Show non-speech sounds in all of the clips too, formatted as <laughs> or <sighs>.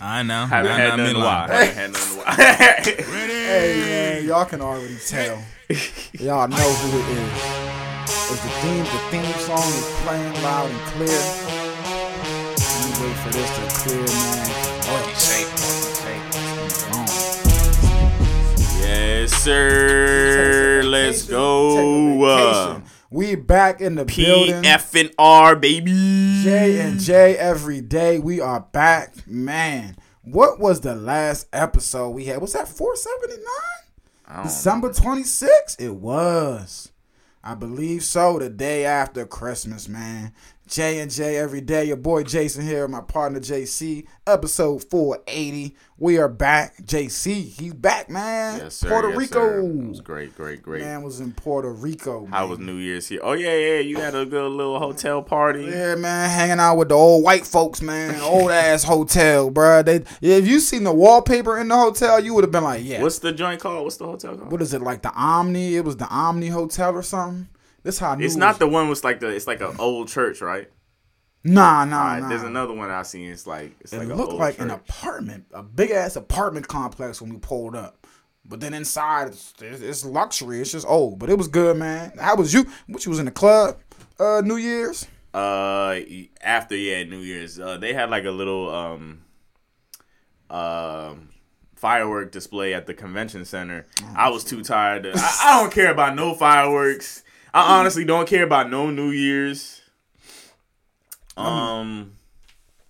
I know. I haven't Nah, had nah, nothing me to lying. watch. Haven't had nothing to watch. Hey man, y'all can already tell. Y'all know who it is. It's the theme. The theme song is playing loud and clear. Let me wait for this to clear, man. yes, sir. Let's go. We back in the P building. F and R, baby. J and J every day. We are back, man. What was the last episode we had? Was that 479? December 26th? It was. I believe so. The day after Christmas, man. J and J every day. Your boy Jason here, my partner JC. Episode 480. We are back. JC, he's back, man. Yes, sir. Puerto yes, Rico. sir. It was great, great, great. Man was in Puerto Rico. How was New Year's here? Oh yeah, yeah. You had a good little hotel party. Yeah, man, hanging out with the old white folks, man. Old <laughs> ass hotel, bruh. They, if you seen the wallpaper in the hotel, you would have been like, yeah. What's the joint called? What's the hotel called? what is it like the Omni? It was the Omni Hotel or something. This how I knew It's it not the one with like the. It's like an old church, right? Nah, nah, nah. There's another one I seen. It's like it's It like a looked old like an church. apartment, a big ass apartment complex when we pulled up. But then inside, it's, it's it's luxury. It's just old, but it was good, man. How was you? What you was in the club? Uh, New Year's. Uh, after yeah, New Year's, uh, they had like a little um, um, firework display at the convention center. I was too tired. To, I, I don't care about no fireworks. I honestly don't care about no New Year's. Um,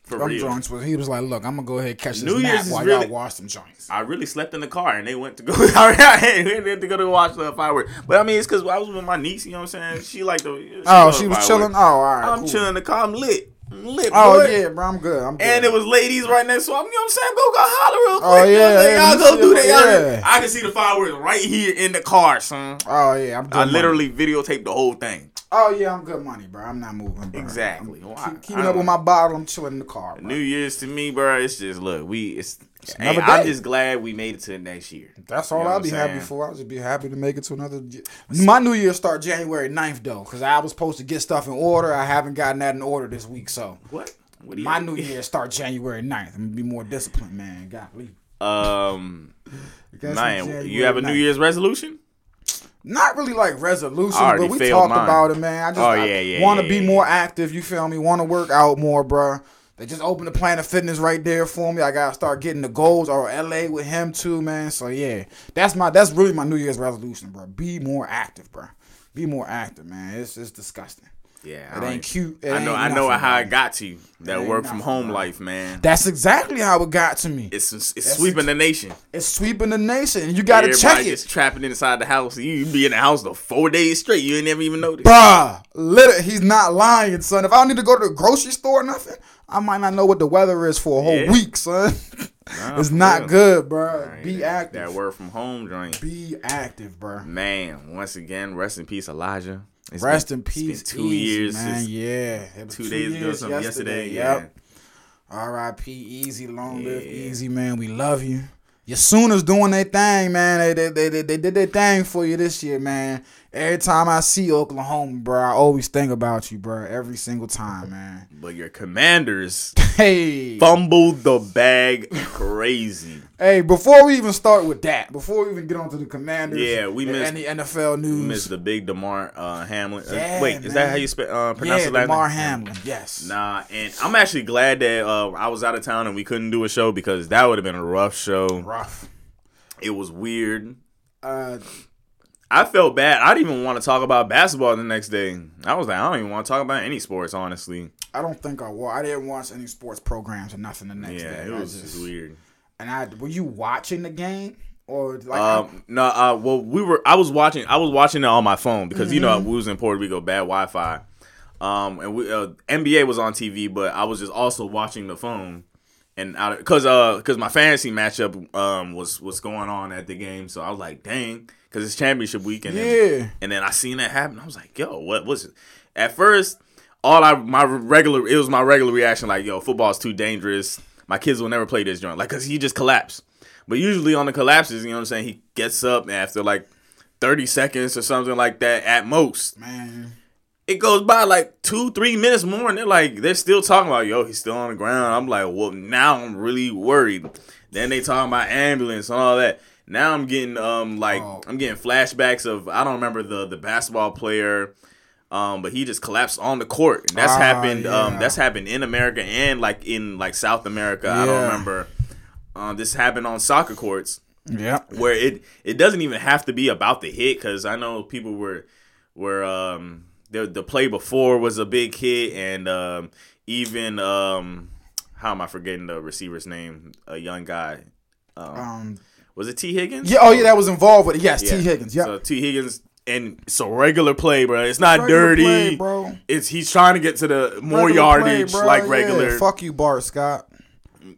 for real. joints was he was like, look, I'm gonna go ahead and catch this New nap Year's is while really- y'all watch some joints. I really slept in the car and they went to go. <laughs> they went to go to watch the fireworks. But I mean, it's because I was with my niece. You know what I'm saying? She like the. Oh, she was chilling. Oh, all right. I'm cool. chilling in the car. I'm lit. Lit. Oh boy. yeah, bro, I'm good. I'm good. And it was ladies right next to him. You know what I'm saying? Go go holler real oh, quick. Oh, what I'm yeah, Y'all go do that. Yeah. I can see the fireworks right here in the car, son. Oh yeah, I'm good. I money. literally videotaped the whole thing. Oh yeah, I'm good money, bro. I'm not moving. Bro. Exactly. Why? keep- keeping I up with my bottle. I'm chilling in the car. Bro. New Year's to me, bro, it's just look, we it's. Hey, I'm day. just glad we made it to the next year. That's all You know I'll be I'm happy for. I'll just be happy to make it to another. year. My New Year start January 9th though, because I was supposed to get stuff in order. I haven't gotten that in order this week, so What? What do you? my New Year start January 9th. I'm gonna be more disciplined, man. Golly. Um, <laughs> man, you have a New Year's resolution? Not really like already but we talked mine. about it, man. I just Oh, yeah, yeah, want to yeah, be more active. You feel me? Want to work out more, bro. They just opened the Planet Fitness right there for me. I gotta start getting the goals or LA with him too, man. So yeah, that's my that's really my New Year's resolution, bro. Be more active, bro. Be more active, man. It's it's disgusting. Yeah, It I ain't cute. It I know. I know how it got to you. That work from home life, man. That's exactly how it got to me. It's it's That's sweeping ex- the nation. It's sweeping the nation, and you gotta Everybody check it. just trapping inside the house. You be in the house the four days straight. You ain't never even noticed. Bruh, literally, he's not lying, son. If I don't need to go to the grocery store or nothing, I might not know what the weather is for a whole Yeah. week, son. Nah, <laughs> it's not real. good. Right, Be that- active. That word from home joint. Be active, bruh. Man, once again, rest in peace, Elijah. It's Rest been- in peace. It's been two Easy, years man. yeah, was two, days ago, something yesterday. Yep. Yeah. R.I.P. Easy, long live Easy, man. We love you. Your Sooners doing their thing, man. They, they, they, they, they did their thing for you this year, man. Every time I see Oklahoma, bro, I always think about you, bro. Every single time, man. <laughs> But your commanders Hey, fumbled the bag crazy. hey. Before we even start with that, before we even get onto the Commanders, Yeah, we missed- any NFL We news. missed the big Damar uh, Hamlin. Uh, Yeah, wait, is that how you spe- uh, pronounce yeah, last Damar name? Hamlin. Yes. Nah, and I'm actually glad that uh, I was out of town and we couldn't do a show because that would have been a rough show. Rough. It was weird. Uh, I felt bad. I didn't even want to talk about basketball the next day. I was like, I don't even want to talk about any sports, honestly. I don't think I wa I didn't watch any sports programs or nothing the next Yeah, day. it was just- weird. And I were you watching the game or like? I- Um, no, uh, well, we were. I was watching. I was watching it on my phone because you Mm-hmm. know we was in Puerto Rico, bad Wi-Fi. Um, and we uh, NBA was on TV, but I was just also watching the phone, and out because uh because my fantasy matchup um was was going on at the game, so I was like, dang, because it's championship week, and Yeah. and then I seen that happen. I was like, yo, what was it? At first, all I my regular it was my regular reaction like, yo, football's too dangerous. My kids will never play this joint, like, cause he just collapsed. But usually on the collapses, you know what I'm saying, he gets up after like 30 seconds or something like that at most. man, it goes by like two, three minutes more, and they're like, they're still talking about, yo, he's still on the ground. I'm like, well, now I'm really worried. Then they talking about ambulance and all that. Now I'm getting um like oh. I'm getting flashbacks of I don't remember the the basketball player, um, but he just collapsed on the court. And that's ah, happened. Um, yeah. Um, that's happened in America and like in like South America. Yeah. I don't remember. Um, this happened on soccer courts. Yeah, where it it doesn't even have to be about the hit because I know people were were um the the play before was a big hit and um even um how am I forgetting the receiver's name? A young guy. Um, um was it Tee Higgins? Yeah. Oh yeah, that was involved with it. Yes, yeah. Tee Higgins. Yeah. So Tee Higgins and it's a regular play, bro. It's not regular dirty, play, bro. It's he's trying to get to the more regular yardage, play, like regular. Yeah. Fuck you, Bart Scott.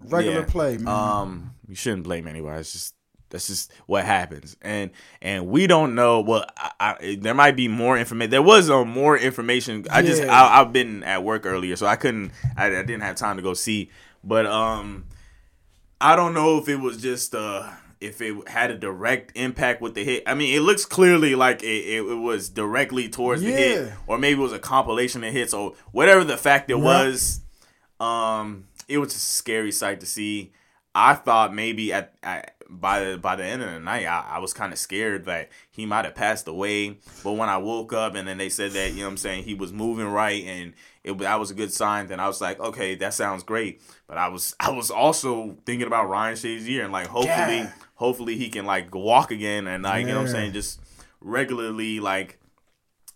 Regular yeah. play, man. Um, you shouldn't blame anybody. It's just that's just what happens, and and we don't know. Well, I, I, there might be more information. There was um, more information. I just I, have been at work earlier, so I couldn't. I, I didn't have time to go see. But um, I don't know if it was just uh if it had a direct impact with the hit. I mean, it looks clearly like it, it, it was directly towards yeah. the hit, or maybe it was a compilation of hits, or whatever the fact it was. Um, it was a scary sight to see. I thought maybe at, at by the by the end of the night, I, I was kind of scared that he might have passed away. But when I woke up and then they said that you know what I'm saying he was moving right and it that was a good sign. Then I was like, okay, that sounds great. But I was <laughs> I was also thinking about Ryan Shazier and like hopefully yeah. hopefully he can like walk again and like yeah. you know what I'm saying just regularly like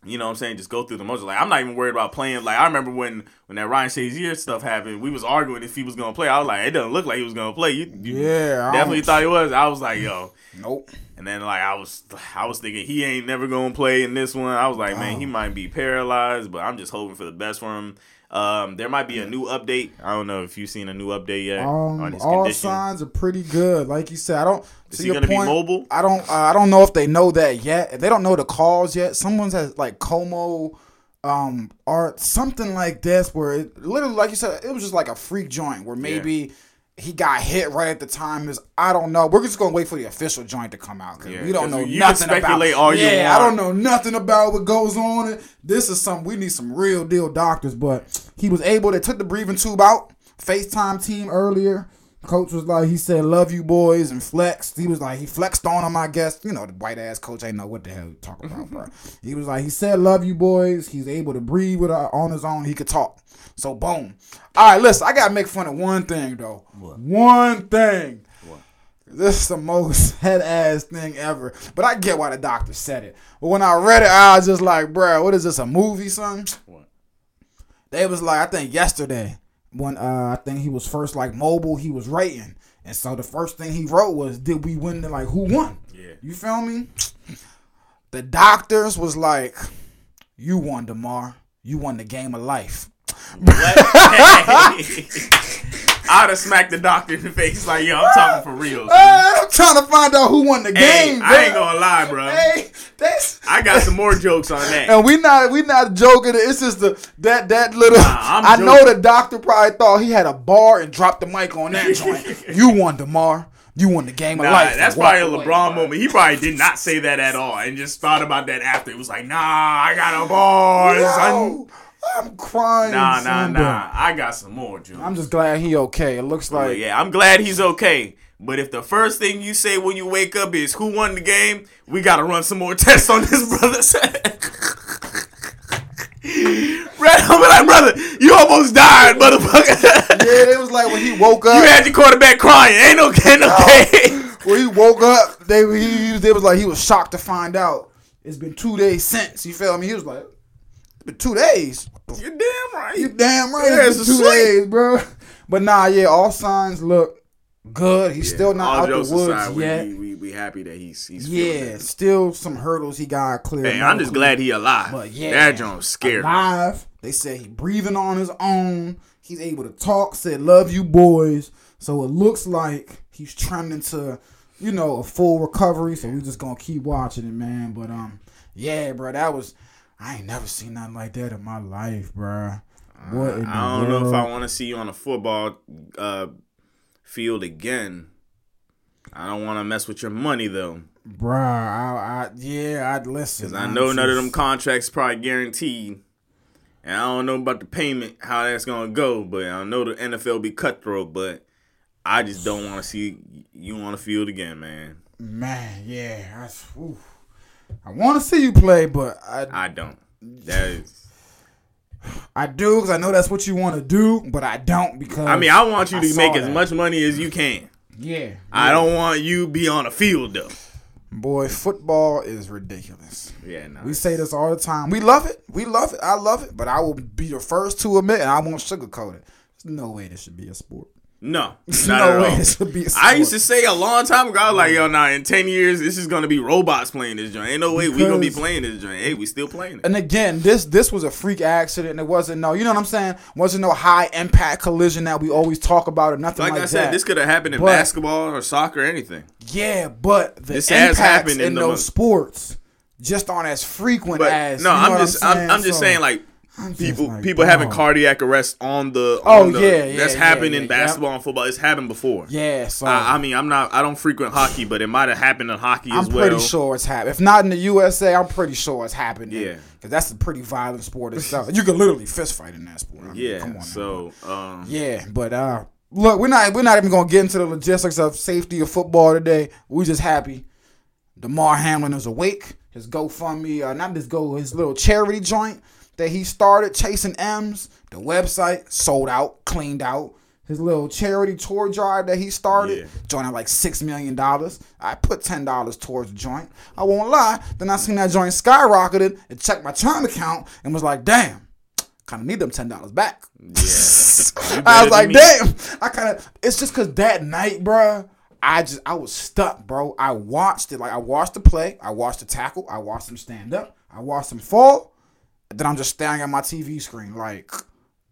you know what I'm saying? Just go through the motions. Like I'm not even worried about playing. Like I remember when when that Ryan Shazier stuff happened, we was arguing if he was gonna play. I was like, it doesn't look like he was gonna play. You, you yeah, definitely thought he was. I was like, yo, nope. And then like I was I was thinking he ain't never gonna play in this one. I was like, man, he might be paralyzed, but I'm just hoping for the best for him. Um, there might be a new update. I don't know if you've seen a new update yet um, on his all condition. signs are pretty good. Like you said, I don't. Is he gonna point, be mobile? I don't. Uh, I don't know if they know that yet. If they don't know the cause yet, someone's has like Como, um, or something like this, where it literally, like you said, it was just like a freak joint where maybe. Yeah he got hit right at the time is I don't know. We're just gonna wait for the official joint to come out because yeah, we don't know you nothing can speculate about. All yeah, I don't know nothing about what goes on. This is some we need some real deal doctors. But he was able. They took the breathing tube out. FaceTime team earlier. Coach was like, he said, "Love you boys," and flexed. He was like, he flexed on him, I guess you know the white ass coach. ain't know what the hell he talking about, bro. He was like, he said, "Love you boys." He's able to breathe with uh, on his own. He could talk. So boom. All right, listen. I gotta make fun of one thing though. What? One thing. What? This is the most <laughs> head ass thing ever. But I get why the doctor said it. But when I read it, I was just like, bro, what is this? A movie, son? What? They was like, I think yesterday when uh, I think he was first like mobile, he was rating. And so the first thing he wrote was, "Did we win? The, like who won?" Yeah. You feel me? The doctors was like, "You won, Damar. You won the game of life." <laughs> <laughs> I'd have smacked the doctor in the face like, yo, I'm talking for real. Uh, I'm trying to find out who won the hey, game. I ain't gonna lie, bro. Hey, that's I got some more jokes on that. And we not we not joking. It's just the that that little. Nah, I joking. know the doctor probably thought he had a bar and dropped the mic on that joint. <laughs> you won, Damar. You won the game of nah, life. That's probably a LeBron moment. He probably did not say that at all and just thought about that after. It was like, nah, I got a bar. Yo, I'm crying. Nah, nah, nah. I got some more, June. I'm just glad he okay. It looks like yeah, I'm glad he's okay. But if the first thing you say when you wake up is who won the game, we gotta run some more <laughs> tests on this brother. <laughs> Brad, I'm like, brother, you almost died, motherfucker. <laughs> yeah, it was like when he woke up. You had your quarterback crying. Ain't no ain't okay. when he woke up, they he, they was like he was shocked to find out it's been two days since. You feel me? He was like, two days. You're damn right. You're damn right. Yeah, it's two days, bro. But nah, yeah, all signs look good. He's yeah, still not out of the woods aside, yet. We, we, we happy that he's he's yeah. Still some hurdles he got clear. Hey, I'm just glad he alive. But yeah, that joint's scary. Alive. They said he breathing on his own. He's able to talk. Said love you boys. So it looks like he's trending to, you know, a full recovery. So we're just gonna keep watching it, man. But um, yeah, bro, that was I ain't never seen nothing like that in my life, bro. What uh, I don't world? know if I want to see you on a football uh, field again. I don't want to mess with your money though, bro. I, I yeah, I'd listen. Because I know just... none of them contracts probably guaranteed. And I don't know about the payment, how that's gonna go, but I know the NFL be cutthroat, but I just don't want to see you on the field again, man. Man, yeah, I, I want to see you play, but I I don't. That is. I do because I know that's what you want to do, but I don't because I mean, I want you to make as much money as you can. Yeah, I don't want you be on the field though. boy, football is ridiculous. Yeah, no. We say this all the time. We love it. We love it. I love it. But I will be the first to admit, and I won't sugarcoat it. There's no way this should be a sport. No, <laughs> no way this should be. I used to say a long time ago, I was like, yo, nah, in 10 years, this is going to be robots playing this joint. Ain't no way we going to be playing this joint. Hey, we still playing it. And again, this this was a freak accident. It wasn't no, you know what I'm saying? Wasn't no high impact collision that we always talk about or nothing Like like, I said, that. this could have happened in But- basketball or soccer or anything. yeah, but the This has impacts happened in in those mo- sports just aren't as frequent But as. no, I'm just, I'm? I'm just So, saying, like, I'm people like, people having cardiac arrest on the. Oh, on the- yeah, yeah, That's yeah, happened in yeah, basketball and football. It's happened before. Yeah, so I, I mean, I'm not. I don't frequent hockey, but it might have happened in hockey as well. I'm well. pretty sure it's happened. If not in the USA, I'm pretty sure it's happened. Yeah. because that's a pretty violent sport itself. You can literally fist fight in that sport. I mean, Yeah. come on. now. so, um, Yeah, but uh look, we're not we're not even gonna get into the logistics of safety of football today. We're just happy. Damar Hamlin is awake. His GoFundMe, uh, not this go, his little charity joint that he started, Chasing M's. The website sold out, cleaned out. His little charity tour drive that he started, Yeah. joint at like six million dollars. I put ten dollars towards the joint. I won't lie. Then I seen that joint skyrocketed and checked my churn account and was like, damn, kind of need them ten dollars back. yeah. <laughs> I was like, me. damn. I kind of. It's just cause that night, bruh. I just I was stuck, bro. I watched it. Like I watched the play. I watched the tackle. I watched him stand up. I watched him fall. Then I'm just staring at my TV screen, like,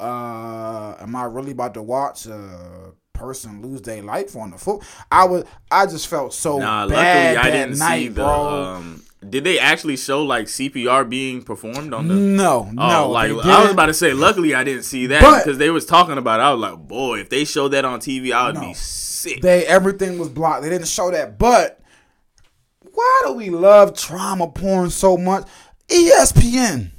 uh, am I really about to watch a person lose their life on the foot? I was. I just felt so Nah, luckily bad I that didn't night, see the. bro. Um, did they actually show like CPR being performed on the? no, Oh, no. like I was about to say. Luckily, I didn't see that because they was talking about. It. I was like, boy, if they showed that on TV, I would No. be sick. They everything was blocked. They didn't show that. But why do we love trauma porn so much? ESPN.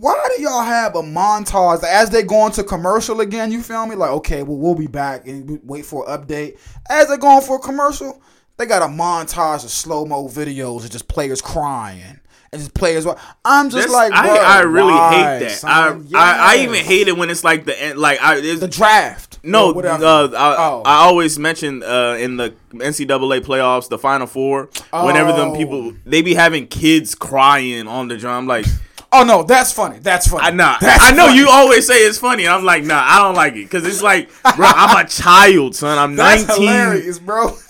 Why do y'all have a montage as they go into commercial again? You feel me? Like, okay, well, we'll be back and wait for an update. As they're going for a commercial, they got a montage of slow mo videos of just players crying and just players. I'm just That's- like, I, bro, I really why, hate that. son? I, I I even hate it when it's like the end. Like I it's, the draft. no, uh, I, Oh. I always mention uh, in the NCAA playoffs, the Final Four. Whenever them Oh. people they be having kids crying on the drum, like. Oh no, that's funny. That's funny. I nah, That's I know funny. you always say it's funny. I'm like, nah, I don't like it because it's like, bro, I'm a child, son. I'm That's 19 hilarious, bro. <laughs>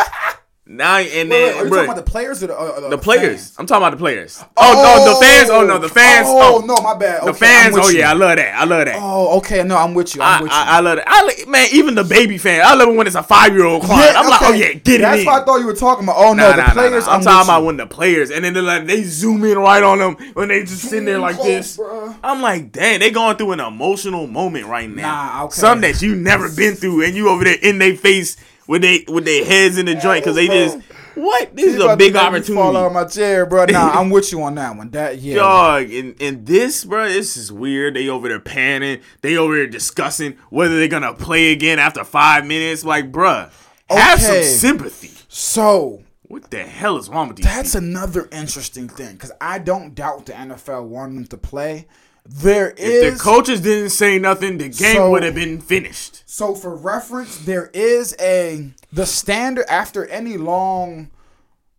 now, and Wait, wait, then, are you bro, talking about the players or the, uh, uh, the players. fans? I'm talking about the players. Oh, no, the fans. Oh no, the fans. Oh, Oh, no, my bad. the Okay, fans. I'm Oh yeah, I love that. I love that. Oh, okay. No, I'm with you. I'm I, with you. I, I love that. I like, man, even the baby fan. I love it when it's a five year old crying. I'm like, oh yeah, get it That's what I thought you were talking about. Oh no, Nah, the nah, players. nah. I'm, I'm, talking about when the players, and then they're like, they zoom in right on them when they just sitting there like this. bruh. I'm like, dang, they going through an emotional moment right now. Nah, okay. Something that you never been through, and you over there in their face with they with their heads in the joint because they just what? This is a big make Fall out opportunity. of my chair, bro. Nah, I'm with you on that one. That yeah. Dog, and, and this, bro, this is weird. They over there panning. They over there discussing whether they're gonna play again after five minutes. Like, bruh, have some sympathy. So What the hell is wrong with these? that's another interesting thing because I don't doubt the NFL wanting them to play. There If the coaches didn't say nothing, the game So- would have been finished. So for reference, there is a the standard after any long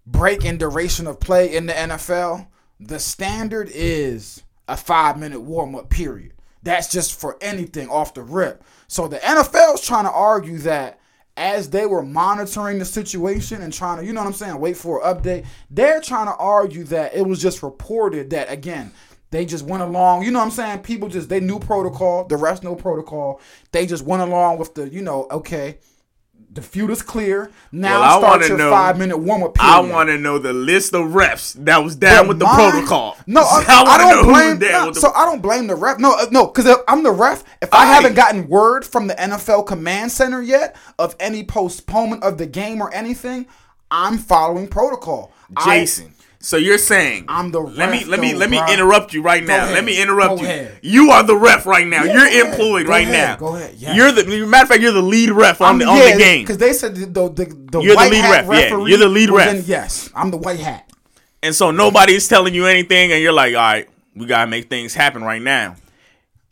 break in duration of play in the NFL, the standard is a 5-minute warm-up period. That's just for anything off the rip. So the NFL's trying to argue that as they were monitoring the situation and trying to, you know what I'm saying, wait for an update, they're trying to argue that it was just reported that again, they just went along, you know what I'm saying? People just they knew protocol, the rest no protocol. They just went along with the, you know, okay, the feud is clear. Now Well, I start your know- five minute warm up period. I want to know the list of refs that was down But with the mine- protocol. No, <laughs> I, I, I want to know don't blame. no, with the so I don't blame the ref. No, uh, no, because I'm the ref. If I Aye. haven't gotten word from the NFL command center yet of any postponement of the game or anything, I'm following protocol. Jason. So you're saying I'm the let me let me though, let me bruh. interrupt you right now. Let me interrupt Go you. ahead. You are the ref right now. Yeah, you're employed Go right ahead. now. Go ahead. Yes. You're the matter of fact. You're the lead ref on the on yeah, the game. because they said the the, the, the You're the white lead hat ref, yeah. You're the lead ref. in- yes, I'm the white hat. and so nobody's telling you anything, and you're like, all right, we gotta make things happen right now.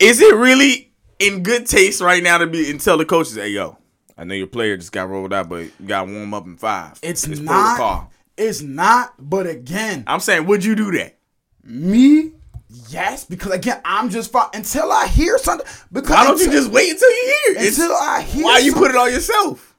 Is it really in good taste right now to be and tell the coaches, hey yo, I know your player just got rolled out, but you gotta warm up in five. It's, not. protocol. It's not. But again, I'm saying, would you do that? me, yes, because again, I'm just fi- until I hear something. Because Why don't you just wait until you hear? it? Until I hear? why you put it on yourself?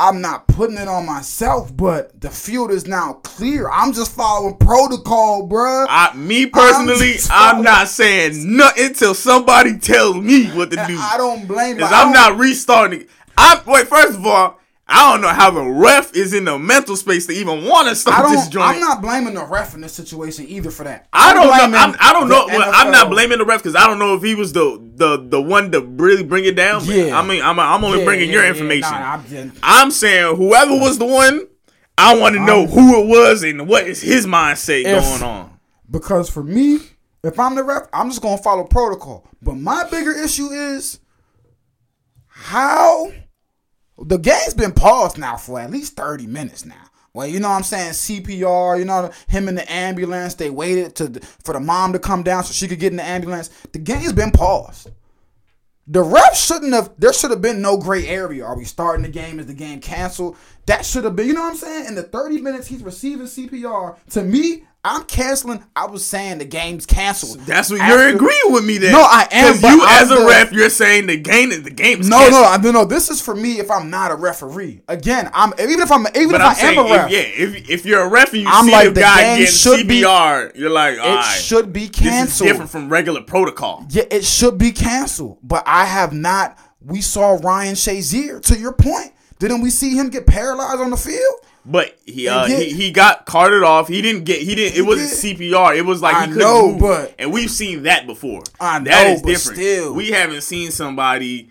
I'm not putting it on myself, but the field is now clear. I'm just following protocol, bruh. I, me personally, just I'm, not saying nothing until somebody tells me what to do. I don't blame. You. Because I I'm not restarting. I wait. First of all, I don't know how the ref is in the mental space to even want to I this joint. I'm not blaming the ref in this situation either for that. I I'm don't know. I'm, I don't know. Well, I'm not blaming the ref because I don't know if he was the the the one to really bring it down. Yeah. I mean, I'm I'm only Yeah, bringing yeah, your yeah, information. nah, I'm just- I'm saying whoever was the one, I want to know who it was and what is his mindset If- going on. Because for me, if I'm the ref, I'm just gonna follow protocol. But my bigger issue is how the game's been paused now for at least 30 minutes now. Well, you know what I'm saying? CPR, you know, him in the ambulance. They waited to for the mom to come down so she could get in the ambulance. The game's been paused. The ref shouldn't have. There should have been no gray area. Are we starting the game? Is the game canceled? That should have been. You know what I'm saying? In the 30 minutes he's receiving CPR. To me, I'm canceling. I was saying the game's canceled. That's what After- you're agreeing with me then. No, I am, you I'm as a ref, you're saying the game is the game is No, canceled. no, I no, no. This is for me if I'm not a referee. Again, I'm even if I'm even But if I'm I am a ref, if, yeah, if, if you're a ref and you I'm see like, the guy game getting should be- CPR, you're like, it right, should be canceled. different from regular protocol. Yeah, it should be canceled. But I have not. We saw Ryan Shazier. To your point, didn't we see him get paralyzed on the field? But he uh, get- he he got carted off. He didn't get he didn't. He It wasn't did. CPR. It was like I he couldn't know, move. but- and we've seen that before. I That know, is but different. still. we haven't seen somebody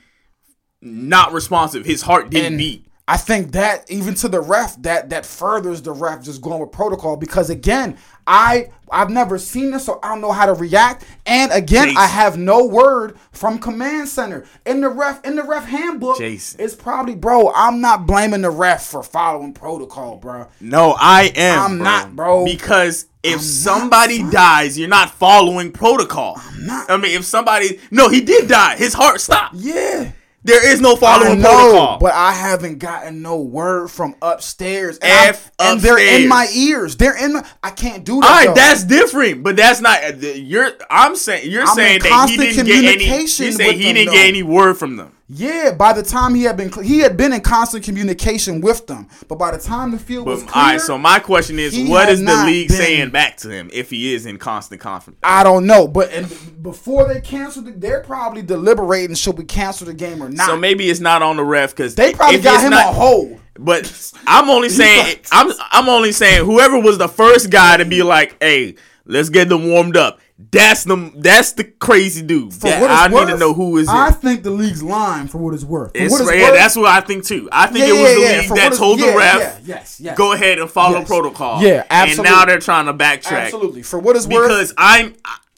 not responsive. His heart didn't And beat. I think that even to the ref, that that furthers the ref just going with protocol because again, I I've never seen this, so I don't know how to react. And again, Jason. I have no word from command center in the ref in the ref handbook. Jason. it's probably bro. I'm not blaming the ref for following protocol, bro. No, I am. I'm not, bro. Because if I'm somebody son. dies, you're not following protocol. I'm not. I mean, if somebody no, he did die. His heart stopped. Yeah. There is no following know, protocol. but I haven't gotten no word from upstairs. And, F and they're in my ears. They're in my. I can't do that. All right, though. that's different, but that's not. You're. I'm saying. You're I'm saying in that he didn't get any. saying with he didn't though. get any word from them. Yeah, by the time he had been he had been in constant communication with them, but by the time the field But was all clear, right, so my question is, what is the league been- saying back to him if he is in constant conflict? I don't know. But and before they canceled it, they're probably deliberating should we cancel the game or not. So maybe it's not on the ref because they probably got him a hold. But I'm only <laughs> saying, I'm I'm only saying, whoever was the first guy to be like, "Hey, let's get them warmed up." That's the that's the crazy dude. For That- what I need to know who is I it. think the league's lying for what it's worth. For It's, what it's yeah, worth, that's what I think too. I think Yeah, it was yeah, the league that told the ref, yes, yes. "Go ahead and follow Yes. protocol." Yeah, absolutely. And now they're trying to backtrack. absolutely for what it's worth. because I'm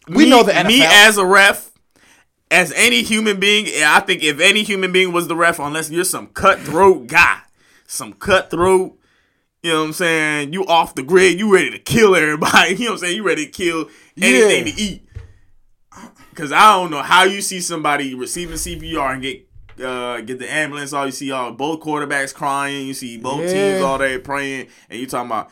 We me, know the me as a ref, as any human being. I think if any human being was the ref, unless you're some cutthroat guy, some cutthroat. You know what I'm saying? You off the grid, you ready to kill everybody. <laughs> You know what I'm saying? You ready to kill anything Yeah. to eat. Cause I don't know how you see somebody receiving CPR and get uh, get the ambulance. All you see all both quarterbacks crying. You see both teams all day praying, and you talking about,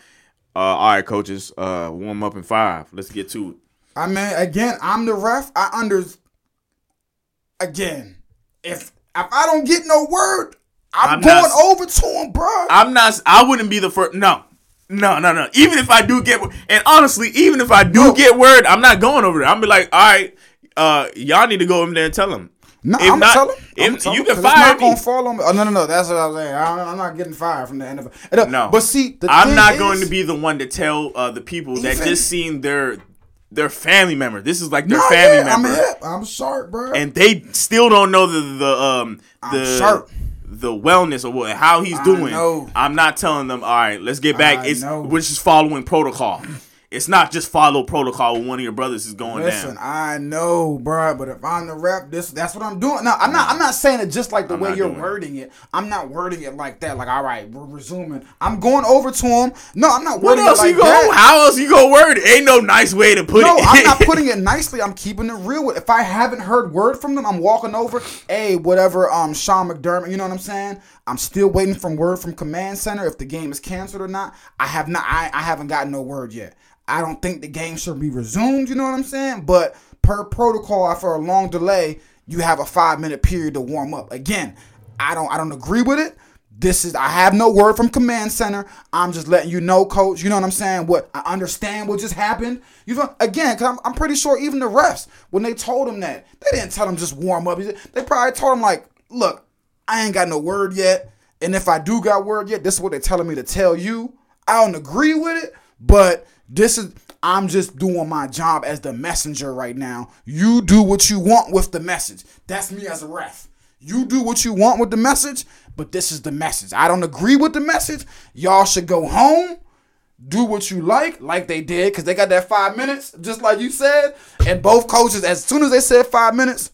uh, all right, coaches, uh, warm up in five. Let's get to it. I mean, again, I'm the ref. I under. Again, if if I don't get no word, I'm, I'm going not- over to him, bro. I'm not. I wouldn't be the first. No, no, no, no. Even if I do get, and honestly, even if I do No. get word, I'm not going over there. I'm be like, all right, uh, y'all need to go over there and tell him. No, If I'm not- telling. if- I'm telling you can 'cause it's fire not me. gonna fall on me. Oh, no, no, no. That's what I was saying. I, I'm not getting fired from the NFL. No, but see, the I'm not is- going to be the one to tell uh, the people that just seen their their family member. This is like their family yeah, I'm member, hip. I'm sharp, bro. and they still don't know the the um I'm the sharp. The wellness or what how he's I doing. know. I'm not telling them. All right, let's get back. I it's know. which is following protocol. It's not just follow protocol when one of your brothers is going Listen, down. Listen, I know, bro, but if I'm the rep, this that's what I'm doing. No, I'm not. I'm not saying it just like the I'm way you're doing it. wording it. I'm not wording it like that. Like, all right, we're resuming. I'm going over to him. No, I'm not What wording else it like you go? that. How else you go word it? Ain't no nice way to put No, it. No, I'm not <laughs> putting it nicely. I'm keeping it real. With if I haven't heard word from them, I'm walking over. Hey, whatever. Um, Sean McDermott. You know what I'm saying? I'm still waiting from word from command center if the game is canceled or not. I have not. I, I haven't gotten no word yet. I don't think the game should be resumed. You know what I'm saying? But per protocol, after a long delay, you have a five minute period to warm up. Again, I don't. I don't agree with it. This is I have no word from command center. I'm just letting you know, coach. You know what I'm saying? What I understand what just happened. You know, again, cause I'm, I'm pretty sure even the refs when they told him that they didn't tell him just warm up. They probably told him like, look, I ain't got no word yet, and if I do got word yet, this is what they're telling me to tell you. I don't agree with it, but this is I'm just doing my job as the messenger right now. You do what you want with the message. That's me as a ref. You do what you want with the message, but this is the message. I don't agree with the message. Y'all should go home, do what you like, like they did, because they got that five minutes, just like you said. And both coaches, as soon as they said five minutes,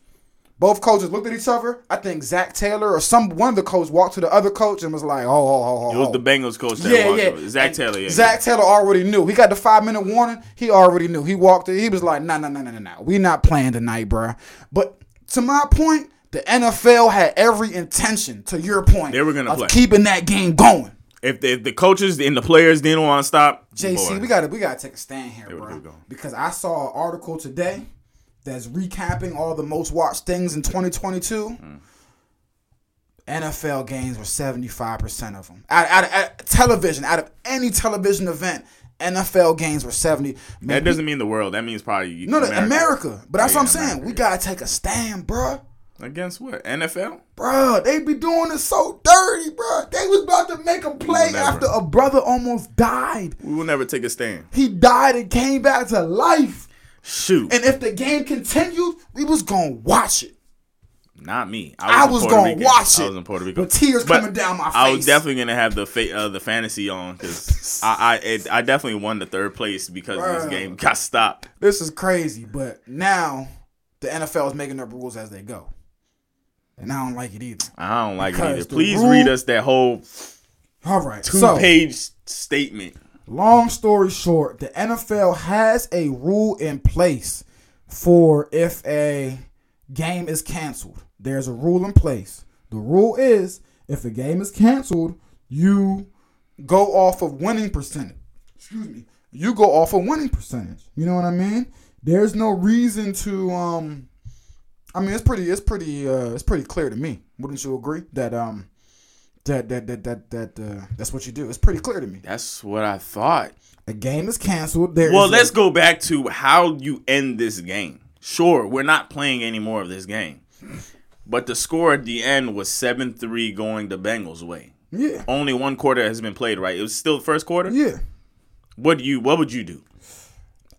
both coaches looked at each other. I think Zac Taylor or some one of the coaches walked to the other coach and was like, "Oh, oh, oh, oh." It was oh." the Bengals coach that Yeah, yeah. over. Zac Taylor. Yeah. Zac Taylor already knew. He got the five minute warning. He already knew. He walked in. He was like, no, no, no, no, no, no. We not playing tonight, bruh. But to my point, the NFL had every intention, to your point, They were gonna of play. keeping that game going. If the, if the coaches and the players didn't want to stop, JC, boy, we gotta we gotta take a stand here, bro. Because I saw an article today that's recapping all the most watched things in 2022. Hmm. NFL games were 75% of them. Out, out, out television, out of any television event, NFL games were 70. that doesn't mean the world. That means probably no, America. America. But that's Yeah, what I'm saying. America, We gotta take a stand, bruh. Against what? NFL? Bruh, they be doing it so dirty, bruh. They was about to make a play never. after a brother almost died. We will never take a stand. He died and came back to life. Shoot, And if the game continued, we was gonna watch it. not me. I in was gonna Rico. watch I it was in Puerto Rico. with tears But coming down my face. I was definitely gonna have the fa- uh, the fantasy on because I I, it, I definitely won the third place because this game got stopped. This is crazy, but now the NFL is making up rules as they go, and I don't like it either. I don't like it either. Please rule- read us that whole All right, two so page statement. Long story short, the NFL has a rule in place for if a game is canceled. There's a rule in place. The rule is if a game is canceled, you go off of winning percentage. Excuse me. You go off of winning percentage. You know what I mean? There's no reason to um I mean it's pretty it's pretty uh it's pretty clear to me. Wouldn't you agree that um that that that that that uh, that's what you do. It's pretty clear to me. That's what I thought. A game is canceled. There Well, is let's a, go back to how you end this game. Sure, we're not playing any more of this game. But the score at the end was 7 3 going the Bengals' way. Yeah, Only one quarter has been played, right? It was still the first quarter? yeah. What do you what would you do?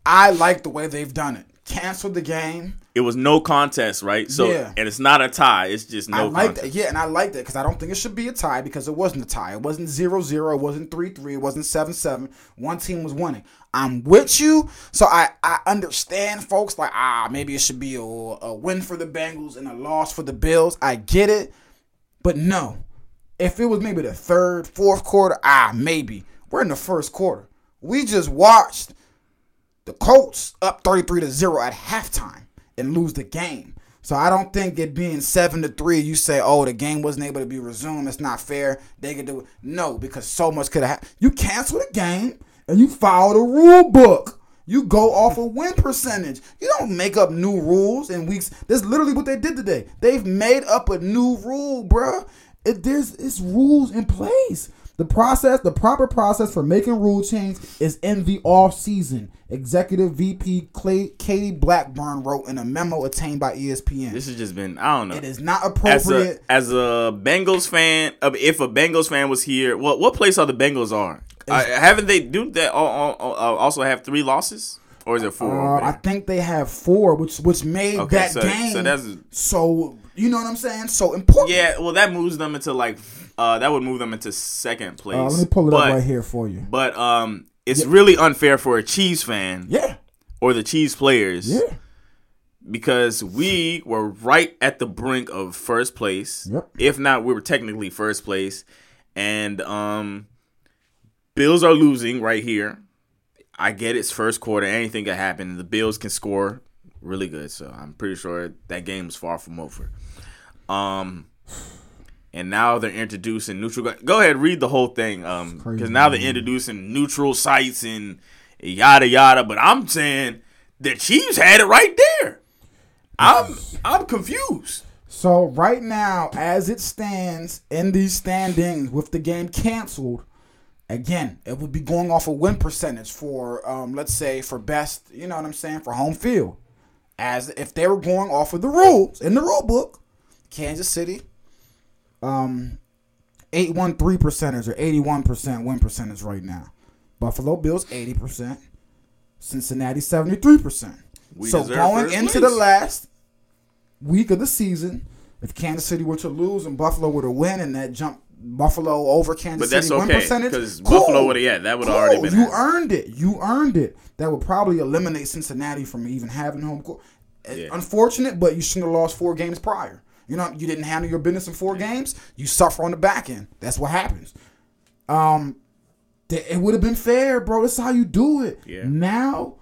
I like the way they've done it. Cancel the game. It was no contest, right? So Yeah. and it's not a tie, it's just I no like contest. that. Yeah, and I like that because I don't think it should be a tie because it wasn't a tie. It wasn't 0-0. It wasn't 3-3. It wasn't 7-7. One team was winning. I'm with you. So I, I understand folks like, ah, maybe it should be a, a win for the Bengals and a loss for the Bills. I get it. But no. If it was maybe the third, fourth quarter, ah, maybe. We're in the first quarter. We just watched the Colts up 33 to 0 at halftime and lose the game. So I don't think it being 7 to 3 you say, "Oh, the game wasn't able to be resumed. It's not fair. They could do it." No, because so much could have happened. You cancel the game and you follow the rule book. You go off a win percentage. You don't make up new rules in weeks. That's literally what they did today. They've made up a new rule, bruh. It, there's it's rules in place. The process, the proper process for making rule change is in the off season. Executive VP Clay, Katie Blackburn wrote in a memo attained by ESPN. This has just been I don't know. it is not as appropriate. a as a Bengals fan, uh, if a Bengals fan was here, what what place are the Bengals on? Uh, haven't they do that? al- al- Also have three losses, or is it four? Uh, I think they have four, which which made Okay, that so- game so that's- so you know what I'm saying. So important. yeah, well, that moves them into like uh, that would move them into second place. Uh, let me pull it but, up right here for you. But um, it's Yeah. really unfair for a cheese fan Yeah, or the cheese players yeah, because we were right at the brink of first place. Yep. If not, we were technically first place. And um Bills are losing right here. I get it's first quarter, anything can happen. The Bills can score really good, so I'm pretty sure that game is far from over. Um and now they're introducing neutral. Go ahead, read the whole thing. Um, because now they're introducing neutral sites and yada yada. But I'm saying the Chiefs had it right there. I'm I'm confused. So right now, as it stands in these standings with the game canceled, again, it would be going off a win percentage for um, let's say for best, you know what I'm saying, for home field. As if they were going off of the rules in the rule book, Kansas City, um, eight one three percentage or eighty one percent win percentage right now. Buffalo Bills eighty percent, Cincinnati seventy three percent. So going into place. the last week of the season, if Kansas City were to lose and Buffalo were to win, and that jump Buffalo over Kansas But that's City win okay percentage, because cool. Buffalo would have yeah that would have already Cool. been. You happening. earned it. You earned it. That would probably eliminate Cincinnati from even having home court. Yeah. Unfortunate, but you shouldn't have lost four games prior. You know, you didn't handle your business in four games. You suffer on the back end. That's what happens. Um, th- it would have been fair, bro. That's how you do it. Yeah. Now,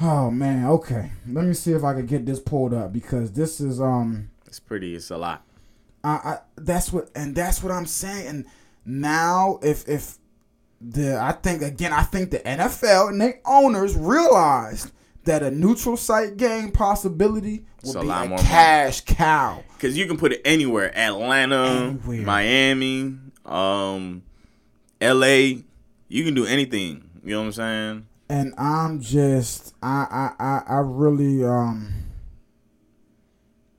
oh man. Okay, let me see if I can get this pulled up because this is um. It's pretty. It's a lot. I, I that's what and that's what I'm saying. And now if if the I think again I think the NFL and their owners realized that a neutral site game possibility a be a more money. cash cow. Because you can put it anywhere. Atlanta, Anywhere. Miami, um, L.A. You can do anything. You know what I'm saying? And I'm just I I I, I really um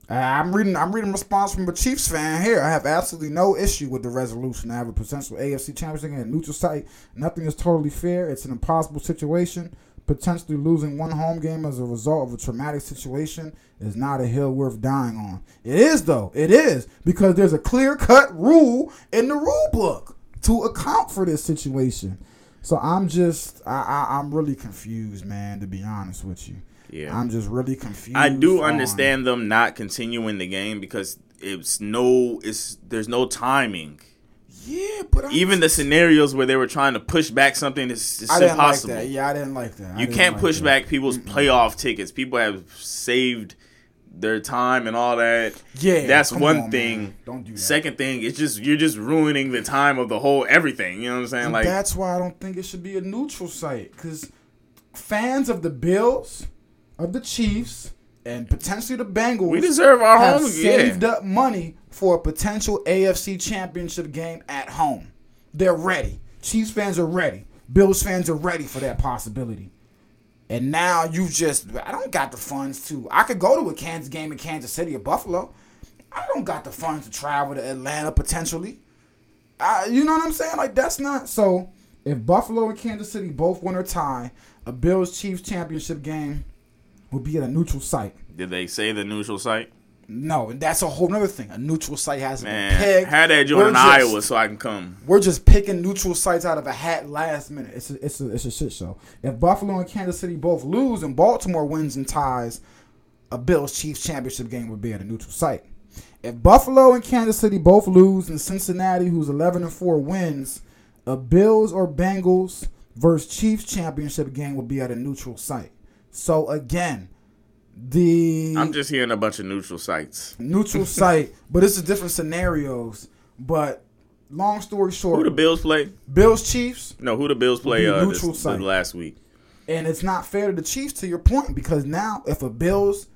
I'm reading. I'm reading response from a Chiefs fan here. I have absolutely no issue with the resolution. I have a potential AFC championship game at a neutral site. Nothing is totally fair. It's an impossible situation. Potentially losing one home game as a result of a traumatic situation is not a hill worth dying on. It is though. It is because there's a clear cut rule in the rule book to account for this situation. So I'm just I, I I'm really confused, man. To be honest with you. Yeah. I'm just really confused. I do on- understand them not continuing the game because it's no, it's there's no timing. Yeah, but I'm Even the scenarios where they were trying to push back something, is it's I didn't impossible. like that. Yeah, I didn't like that. I You can't like push that. back people's playoff tickets. People have saved their time and all that. Yeah, that's one on, thing. man. Don't do that. Second thing, it's just you're just ruining the time of the whole everything. You know what I'm saying? And Like that's why I don't think it should be a neutral site because fans of the Bills, of the Chiefs, and potentially the Bengals we deserve our have home. saved Yeah, up money for a potential AFC Championship game at home. They're ready. Chiefs fans are ready. Bills fans are ready for that possibility. And now you just I don't got the funds to I could go to a Kansas game in Kansas City or Buffalo. I don't got the funds to travel to Atlanta potentially. I, you know what I'm saying? Like that's not so. If Buffalo and Kansas City both win or tie, a Bills Chiefs championship game will be at a neutral site. Did they say the neutral site? No, and that's a whole nother thing. A neutral site hasn't Man, been picked. had that joint in Iowa so I can come. We're just picking neutral sites out of a hat last minute. It's a, it's a, it's a shit show. If Buffalo and Kansas City both lose and Baltimore wins and ties, a Bills Chiefs championship game would be at a neutral site. If Buffalo and Kansas City both lose and Cincinnati, who's 11 and 4, wins, a Bills or Bengals versus Chiefs championship game would be at a neutral site. So again, the I'm just hearing a bunch of neutral sites. neutral <laughs> site, but it's a different scenarios. But long story short, Who the Bills play? Bills Chiefs, No, who the Bills play uh, neutral this, site. last week? and it's not fair to the Chiefs to your point because now if a Bills,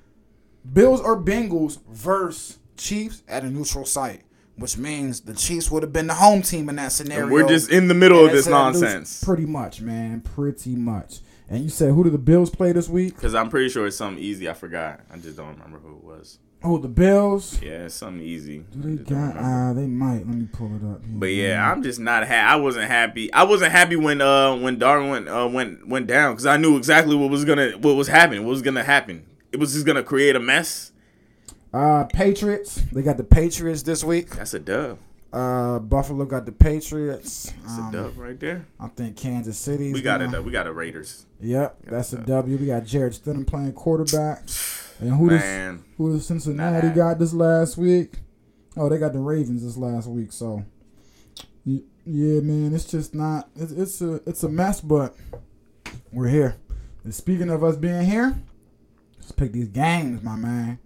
Bills or Bengals versus Chiefs at a neutral site, which means the Chiefs would have been the home team in that scenario. And we're just in the middle of this it's at a neutral- nonsense. Pretty much, man. Pretty much. And you said who did the Bills play this week? Because I'm pretty sure it's something easy. I forgot. I just don't remember who it was. Oh, the Bills. Yeah, it's something easy. Do they got? remember. Uh, they might. Let me pull it up. Here. But yeah, I'm just not happy. I wasn't happy. I wasn't happy when uh when Darwin went uh, went went down because I knew exactly what was gonna what was happening. What was gonna happen? It was just gonna create a mess. Uh, Patriots. They got the Patriots this week. That's a dub. Uh, Buffalo got the Patriots. That's Um, a dub right there. I think Kansas City. We got it. though. We got the Raiders. Yep, that's a. W. We got Jarrett Stidham playing quarterback. <sighs> And who does who does Cincinnati Nah. got this last week? Oh, they got the Ravens this last week. So, yeah, man, it's just not. It's, it's a it's a mess, but we're here. And speaking of us being here, let's pick these games, my man.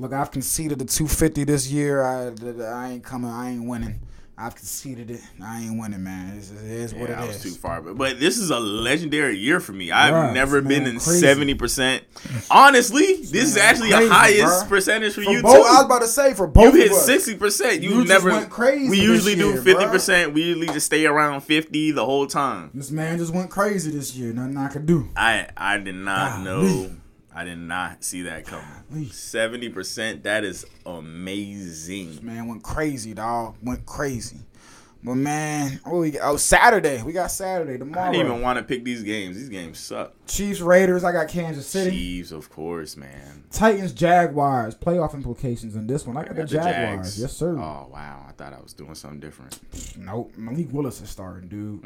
Look, I've conceded the 250 this year. I, I ain't coming. I ain't winning. I've conceded it. I ain't winning, man. It's, it is what yeah, it I was is. too far. But, but this is a legendary year for me. I've Bruh, never been in seventy percent. Honestly, this is actually crazy, the highest bruh. percentage for, For you both, too. I was about to say for both. you hit sixty percent. You, You just never went crazy We usually do fifty percent. We usually just stay around fifty the whole time. This man just went crazy this year. Nothing I could do. I I did not Golly. know. I did not see that coming. Seventy percent. That is amazing. Man went crazy, dog. Went crazy. But man, oh, we, oh Saturday. We got Saturday tomorrow. I didn't even want to pick these games. These games suck. Chiefs Raiders. I got Kansas City. Chiefs, of course, man. Titans Jaguars. Playoff implications in this one. I got the got Jaguars. Jags. Yes, sir. Oh wow, I thought I was doing something different. Nope. Malik Willis is starting, dude.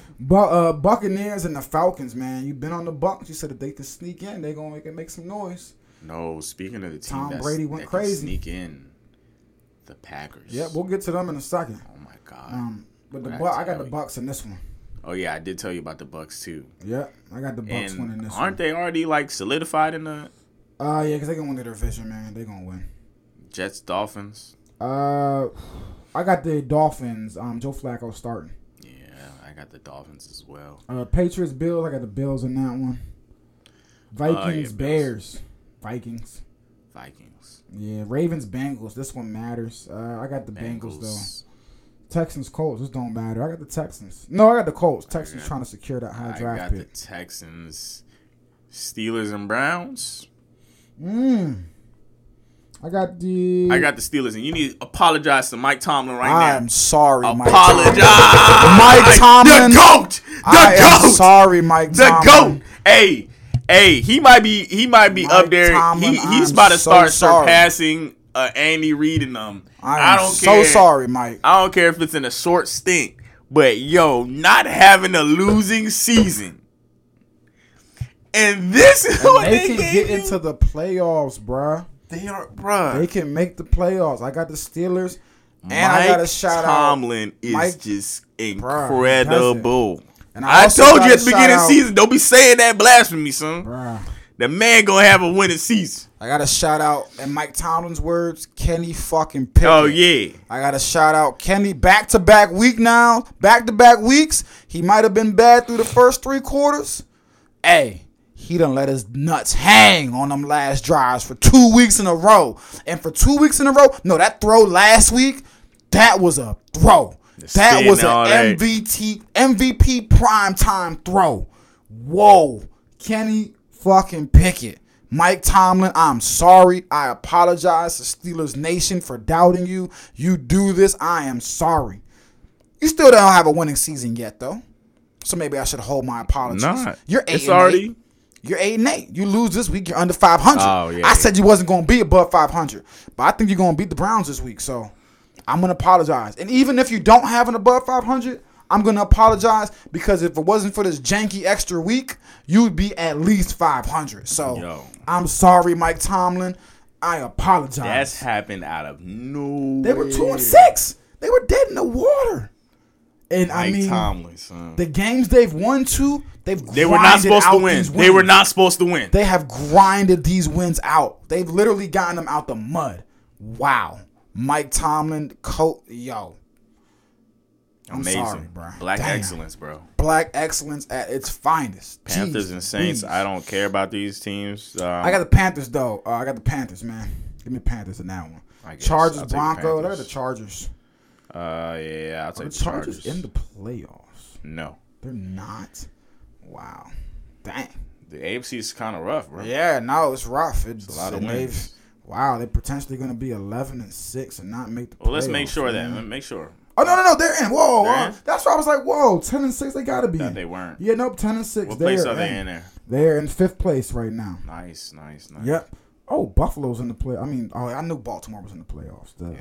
<laughs> but uh, Buccaneers and the Falcons, man. You've been on the Bucks. You said if they could sneak in, they're gonna make it make some noise. No, speaking of the team, Tom Brady went that can crazy. Sneak in the Packers. Yep, we'll get to them in a second. Oh god. Um, but the Bu- I I got the. Bucks in this one. oh yeah, I did tell you about the Bucks too. Yep, I got the Bucks winning And this aren't one. they already like solidified in the Uh, yeah, because they gonna win their division, man. They gonna win. Jets Dolphins? Uh, I got the Dolphins. Um, Joe Flacco starting. Yeah, I got the Dolphins as well. Uh, Patriots Bills. I got the Bills in that one. Vikings Oh, yeah, Bills. Bears. Vikings. Vikings. Yeah, Ravens Bengals. This one matters. Uh, I got the Bengals, though. Texans Colts. This don't matter. I got the Texans. No, I got the Colts. Texans Yeah. trying to secure that high I draft got the. Texans. Steelers and Browns. Mm. I got the. I got the Steelers, and you need to apologize to Mike Tomlin right now. I'm sorry, Mike. Apologize, Mike Tomlin. the goat, the I am sorry, Mike. the Tomlin. goat. Hey, hey, he might be, he might be Mike up there. Tomlin, he, he's I'm about to so start sorry. surpassing uh, Andy Reid and them. I I don't so care. sorry, Mike. I don't care if it's in a short stint, but yo, not having a losing season. And this is And what they they, can get you? into the playoffs, bruh. They are, bruh. They can make the playoffs. I got the Steelers, and Mike I got to shout Tomlin is Mike- just Bruh, incredible. And I I, told you at the beginning of the season, don't be saying that blasphemy, son. bruh. The man gonna have a winning season. I got to shout out, in Mike Tomlin's words, Kenny fucking Pickett. Oh yeah, I got to shout out Kenny back to back week now, back to back weeks. He might have been bad through the first three quarters. Hey, he done let his nuts hang on them last drives for two weeks in a row. And for two weeks in a row, no, that throw last week, that was a throw. That was an. MVP MVP prime time throw. Whoa, Kenny fucking Pickett. Mike Tomlin, I'm sorry. I apologize to Steelers Nation for doubting you. You do this, I am sorry. You still don't have a winning season yet, though. So maybe I should hold my apologies. not. You're eight It's and already. eight. You're eight and eight. You lose this week, you're under 500. Oh, yeah, I said you wasn't going to be above 500, but I think you're going to beat the Browns this week. So I'm going to apologize. And even if you don't have an above 500, I'm going to apologize because if it wasn't for this janky extra week, you'd be at least 500. So Yo. I'm sorry, Mike Tomlin. I apologize. That's happened out of no. they were two and six. They were dead in the water. And I mean, Tomlin, son. the games they've won to, they've They were not supposed to win. They were not supposed to win. They have grinded these wins out. They've literally gotten them out the mud. Wow. Mike Tomlin, coat, yo. I'm Amazing, sorry, bro. Black Damn. excellence, bro. Black excellence at its finest. Panthers Jeez and Saints. Louise. I don't care about these teams. Um, I got the Panthers though. Uh, I got the Panthers, man. Give me Panthers in that one. Chargers, I'll take the Broncos. I got Panthers. the Chargers. Uh, yeah, I'll Are take the the Chargers Chargers. in the playoffs? no, They're not. Wow. Dang. the AFC is kind of rough, bro. Yeah, no, it's rough. It's, a lot of wins. Wow, they're potentially going to be eleven and six and not make the. Well, let's make sure man. that. Make sure Oh no, no, no, they're in. Whoa, They're whoa. in? that's why I was like, whoa, ten and six, they gotta be. in. they weren't. Yeah, nope, ten and six. What they're place are they in there? They're in fifth place right now. Nice, nice, nice. Yep. Oh, Buffalo's in the play. I mean, oh, I knew Baltimore was in the playoffs. The Yeah.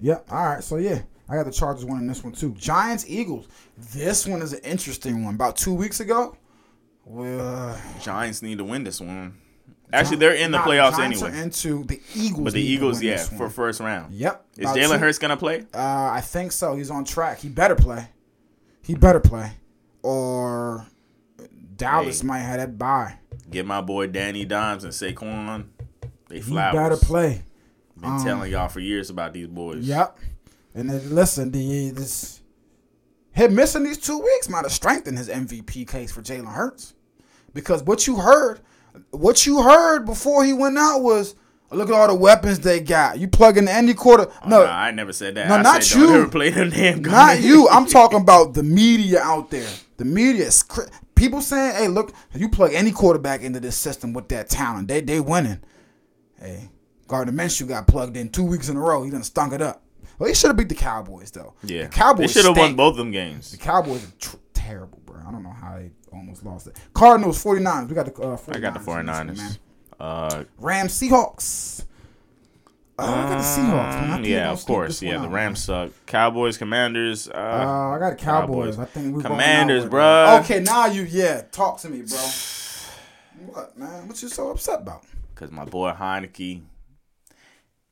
Yep. All right. So yeah, I got the Chargers winning this one too. Giants Eagles. This one is an interesting one. About two weeks ago. Well, Giants need to win this one. Actually, they're in the playoffs Giants anyway. Into the Eagles. But the Eagles, yeah, for first round. Yep. Is About Jalen two- Hurts gonna play? Uh, I think so. He's on track. He better play. He better play, or Dallas Hey. might have that bye. Get my boy Danny Dimes and Saquon. They He flowers. better play. Been telling y'all for years about these boys. Yep. And then, listen, the this him missing these two weeks might have strengthened his MVP case for Jalen Hurts, because what you heard, what you heard before he went out was, look at all the weapons they got. You plug in any quarter. Oh, no, I never said that. No, I not you. ever play them damn Not you. <laughs> I'm talking about the media out there. The media, is cr- people saying, "Hey, look, you plug any quarterback into this system with that talent, they they winning." Hey, Gardner Minshew got plugged in two weeks in a row. He done stunk it up. Well, he should have beat the Cowboys though. Yeah, the Cowboys should have won both them games. The Cowboys are tr- terrible, bro. I don't know how they almost lost it. Cardinals, 49ers. We got the uh, 49ers. I got the in this one, 49ers. man. Uh, Rams, Seahawks. Uh, I got the Seahawks. Man. Yeah, of course. Yeah, the Rams suck. Cowboys, Commanders. Uh, Uh, I got Cowboys. Cowboys. I think we're Commanders, going out with- bruh. Okay, now you yeah, talk to me, bro. <sighs> What man? What you so upset about? Cause my boy Heinicke.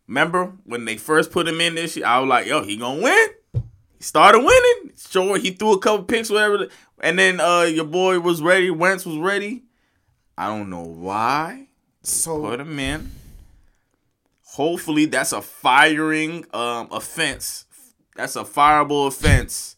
Remember when they first put him in this year? I was like, "Yo, he gonna win." He started winning. Sure, he threw a couple picks, whatever. And then uh, your boy was ready. Wentz was ready. I don't know why. So Put him in. Hopefully, that's a firing um, offense. That's a fireable offense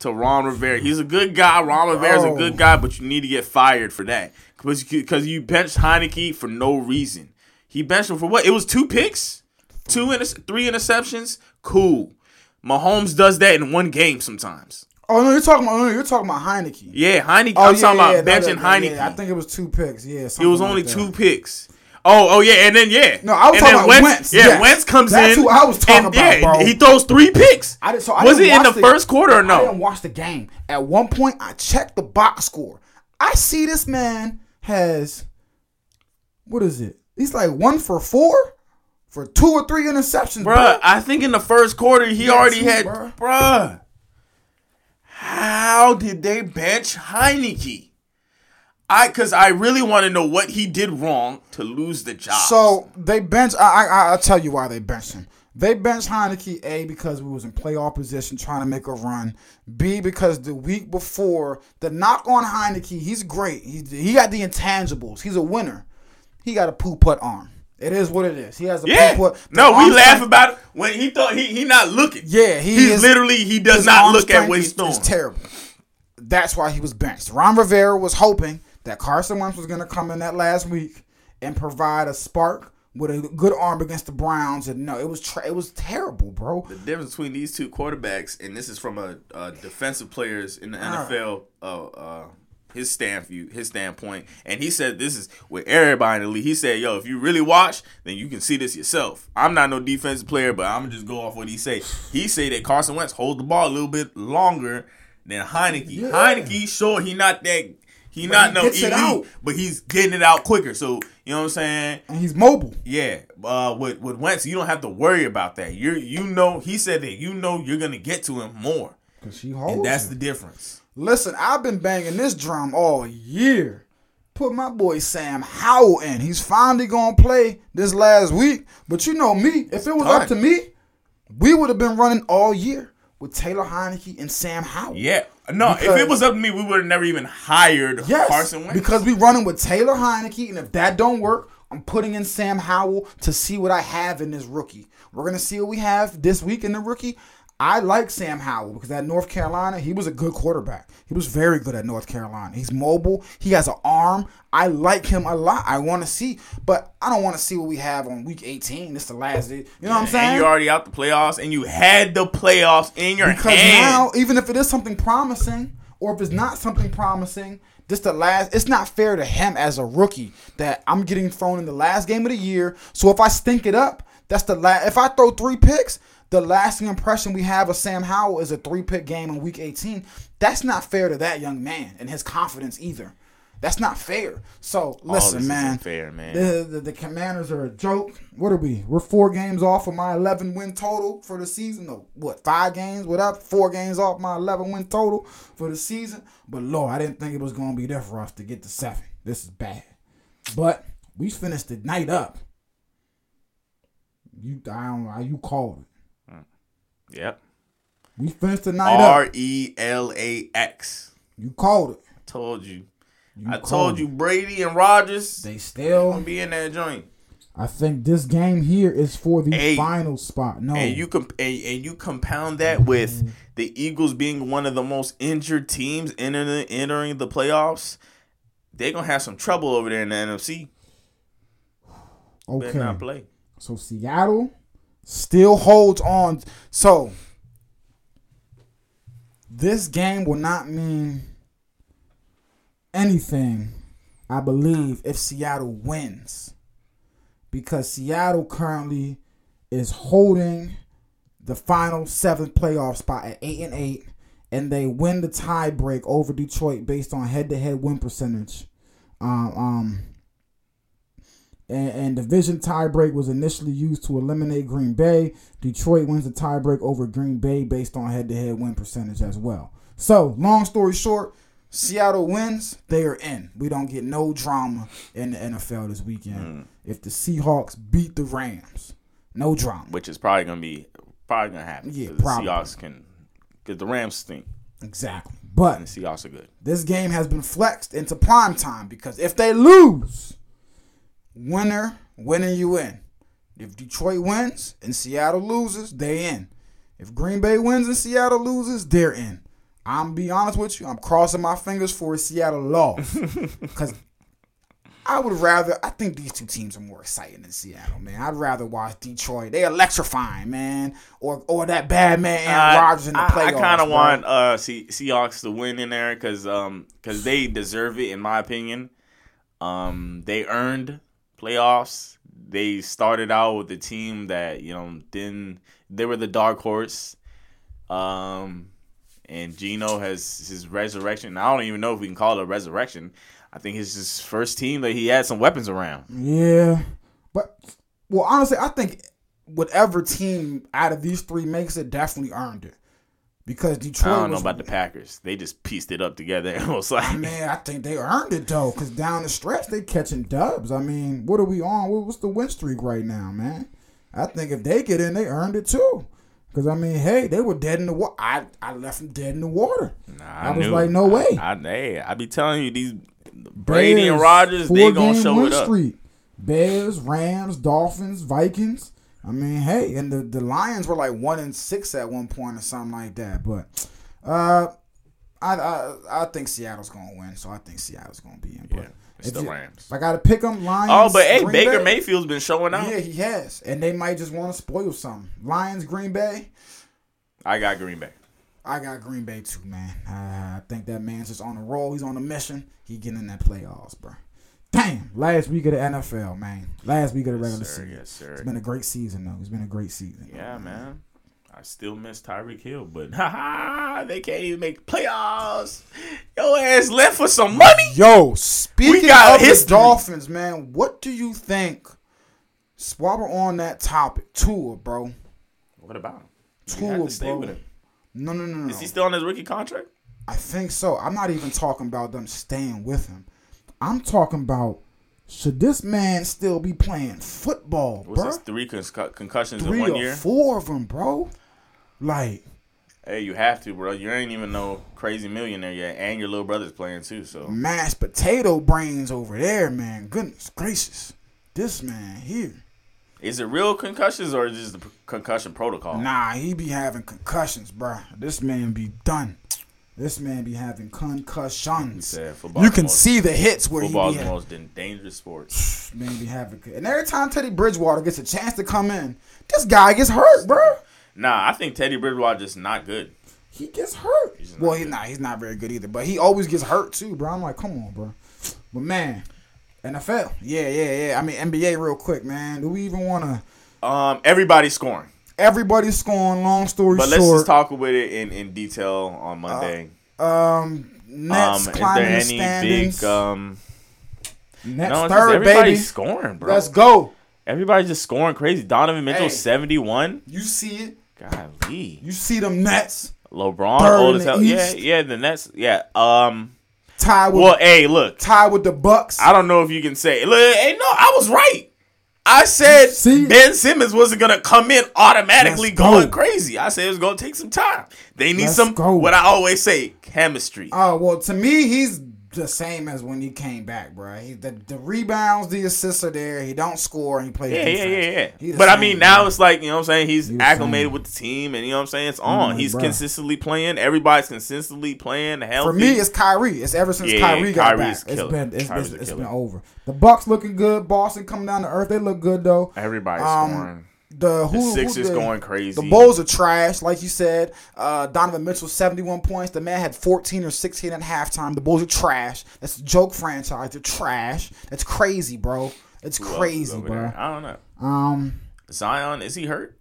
to Ron Rivera. He's a good guy. Ron Rivera's a good guy, but you need to get fired for that because you benched Heinicke for no reason. He benched him for what? It was two picks, two inter- three interceptions. Cool. Mahomes does that in one game sometimes. oh no, you're talking about oh, no, you're talking about Heinicke. Yeah, Heinicke. Oh I'm yeah, talking yeah, about no, benching no, Heinicke. yeah, I think it was two picks. Yeah, It was only that. two picks. Oh, oh yeah, and then yeah. No, I was and talking about Wentz, Yeah, yes. Wentz comes That's in. who I was talking and, about, yeah, bro. He throws three picks. I did, so I was didn't it in watch the, first quarter or no? I didn't watch the game. At one point, I checked the box score. I see this man has what is it? He's like one for four for two or three interceptions, bro. I think in the first quarter he already had. bruh. Bruh, how did they bench Heinicke? I, cause I really want to know what he did wrong to lose the job. So they bench. I, I I'll tell you why they benched him. They benched Heinicke A because we was in playoff position trying to make a run. B because the week before the knock on Heinicke, he's great. He he got the intangibles. He's a winner. He got a poo putt arm. It is what it is. He has a yeah, poo no, we laugh strength- about it when he thought he he not looking. Yeah, he he's is- literally he does not look at strength what he's is- throwing. is terrible. That's why he was benched. Ron Rivera was hoping that Carson Wentz was going to come in that last week and provide a spark with a good arm against the Browns. And no, it was tra- it was terrible, bro. The difference between these two quarterbacks, and this is from a, a defensive players in the. NFL, uh, uh, his stand view, his standpoint, and he said this is with everybody in the league. He said, "Yo, if you really watch, then you can see this yourself." I'm not no defensive player, but I'm gonna just go off what he say. He say that Carson Wentz hold the ball a little bit longer than Heinicke. Yeah. Heinicke, sure, he not that. He not he no out. elite, but he's getting it out quicker. So you know what I'm saying? And he's mobile. Yeah, uh, with with Wentz, you don't have to worry about that. You're you know, he said that you know you're gonna get to him more, Cause he holds. and that's him. the difference. Listen, I've been banging this drum all year. Put my boy Sam Howell in. He's finally gonna play this last week. But you know me, if it was up to me, we would have been running all year with Taylor Heinicke and Sam Howell. Yeah, no, if it was up to me, we would have never even hired Yes, Carson Wentz. because we running with Taylor Heinicke, and if that don't work, I'm putting in Sam Howell to see what I have in this rookie. We're gonna see what we have this week in the rookie. I like Sam Howell because at North Carolina, he was a good quarterback. He was very good at North Carolina. He's mobile. He has an arm. I like him a lot. I want to see, but I don't want to see what we have on week 18. This is the last day. You know what I'm saying? and you already out the playoffs, and you had the playoffs in your Because hand. now, even if it is something promising, or if it's not something promising, this the last. It's not fair to him as a rookie that I'm getting thrown in the last game of the year. So if I stink it up, that's the last. If I throw three picks, the lasting impression we have of Sam Howell is a three pick game in Week 18. That's not fair to that young man and his confidence either. That's not fair. So listen, man. fair, man. The, the, the Commanders are a joke. What are we? We're four games off of my 11 win total for the season. Or what? Five games? Whatever. Four games off my 11 win total for the season. But Lord, I didn't think it was gonna be there for us to get to seven. This is bad. But we finished the night up. You, I don't know. You called it. Yep. We finished the night R. E L A X. You called it. I Told you. You I told you Brady and Rodgers They still gonna be in that joint. I think this game here is for the Hey. final spot. No, And you comp- and, and you compound that with mm-hmm. the Eagles being one of the most injured teams entering entering the playoffs. They're gonna have some trouble over there in the NFC. Better okay. not play. So Seattle still holds on. So this game will not mean anything, I believe, if Seattle wins. Because Seattle currently is holding the final seventh playoff spot at eight and eight, and they win the tie break over Detroit based on head to head win percentage. Um, um and, and division tiebreak was initially used to eliminate Green Bay. Detroit wins the tiebreak over Green Bay based on head-to-head win percentage as well. So, long story short, Seattle wins, they are in. We don't get no drama in the NFL this weekend. Hmm. If the Seahawks beat the Rams, no drama. which is probably gonna be probably gonna happen. Yeah, 'cause the probably. Seahawks can, because the Rams stink Exactly. But and the Seahawks are good. this game has been flexed into prime time because if they lose, winner, winning you in. If Detroit wins and Seattle loses, they in. If Green Bay wins and Seattle loses, they're in. I'm be honest with you, I'm crossing my fingers for a Seattle loss. <laughs> Cause I would rather I think these two teams are more exciting than Seattle, man. I'd rather watch Detroit. They electrifying, man. Or or that bad man Aaron Rodgers in the I, playoffs. I kind of want uh Se- Seahawks to win in there because um because they deserve it in my opinion. Um, they earned playoffs. They started out with a team that you know didn't. They were the dark horse. Um, and Geno has his resurrection. I don't even know if we can call it a resurrection. I think it's his first team that he had some weapons around. Yeah, but well, honestly, I think whatever team out of these three makes it definitely earned it because Detroit. I don't know was- about the Packers. They just pieced it up together. <laughs> It was like, Man, I think they earned it though, because down the stretch they catching dubs. I mean, what are we on? What's the win streak right now, man? I think if they get in, they earned it too. Because I mean, hey, they were dead in the water. I I left them dead in the water. Nah, I was like, no way. I, I, hey, I be telling you these Brady and Rodgers, they gonna show it up. Streak. Bears, Rams, Dolphins, Vikings. I mean, hey, and the, the Lions were like one and six at one point or something like that. But uh, I I, I think Seattle's gonna win, so I think Seattle's gonna be in. But Yeah, it's if the you- Rams. if I gotta pick them, Lions. Oh, but hey, Green Baker Bay. Mayfield's been showing out. Yeah, he has, and they might just want to spoil something. Lions, Green Bay. I got Green Bay. I got Green Bay too, man. I think that man's just on a roll. He's on a mission. He getting in that playoffs, bro. Damn, last week of the NFL, man. Last week of the regular sir. season. Yes, sir. It's been a great season, though. It's been a great season. Yeah, man. I still miss Tyreek Hill, but <laughs> haha, they can't even make playoffs. Your ass left for some money. Yo, speaking of the history. Dolphins, man, what do you think? Swab on that topic, Tua, bro. What about him? Tua, have to stay bro. with him. No, no, no, no. Is he still on his rookie contract? I think so. I'm not even talking about them staying with him. I'm talking about should this man still be playing football, What's bro? his three con- concussions Three in one year? four of them, bro. Like, Hey, you have to, bro. You ain't even no crazy millionaire yet, and your little brother's playing too. So mashed potato brains over there, man. Goodness gracious. This man here. is it real concussions or is just the concussion protocol? Nah, he be having concussions, bro. This man be done. This man be having concussions. You can most, see the hits where he football's the most dangerous sport. <sighs> man be having. And every time Teddy Bridgewater gets a chance to come in, this guy gets hurt, bro. Nah, I think Teddy Bridgewater just not good. He gets hurt. He's well, he's not. He's not very good either. But he always gets hurt too, bro. I'm like, come on, bro. But man, NFL. Yeah, yeah, yeah. I mean, NBA real quick, man. Do we even want to? Um, everybody's scoring, Everybody's scoring. Long story short. but let's just talk with it in, in detail on Monday. Um, Nets Um, is climbing there any big? Um, Nets no, third, everybody's baby. scoring, bro. Let's go. Everybody's just scoring crazy. Donovan Mitchell, Hey. seventy-one. You see it. Golly, You see them Nets LeBron, old as the hell. Yeah, yeah. The Nets. Yeah. Um. tied with Well, hey, look. tied with the Bucks. I don't know if you can say. Look, hey, no, I was right. I said See? Ben Simmons wasn't gonna come in automatically Let's go. going crazy. I said it was gonna take some time. They need Let's some go. what I always say, chemistry. Oh well, to me, he's the same as when he came back, bro. He, the the rebounds, the assists are there. He don't score and he plays yeah, yeah, defense. yeah, yeah. But I mean, now bro. it's like you know what I'm saying. He's He acclimated same. with the team, and you know what I'm saying. It's on. like, He's bruh. consistently playing. Everybody's consistently playing. Healthy. For me, it's Kyrie. It's ever since Yeah, Kyrie got Kyrie's back. It's killer. been it's, Kyrie's it's, it's been over. The Bucks looking good. Boston coming down to earth. They look good though. everybody's Um, scoring. The who The who Sixers the- going crazy. The Bulls are trash, like you said. Uh, Donovan Mitchell, 71 points. The man had 14 or 16 at halftime. The Bulls are trash. That's a joke franchise. They're trash. That's crazy, bro. It's Who crazy, bro. there? I don't know. Um, Zion is he hurt?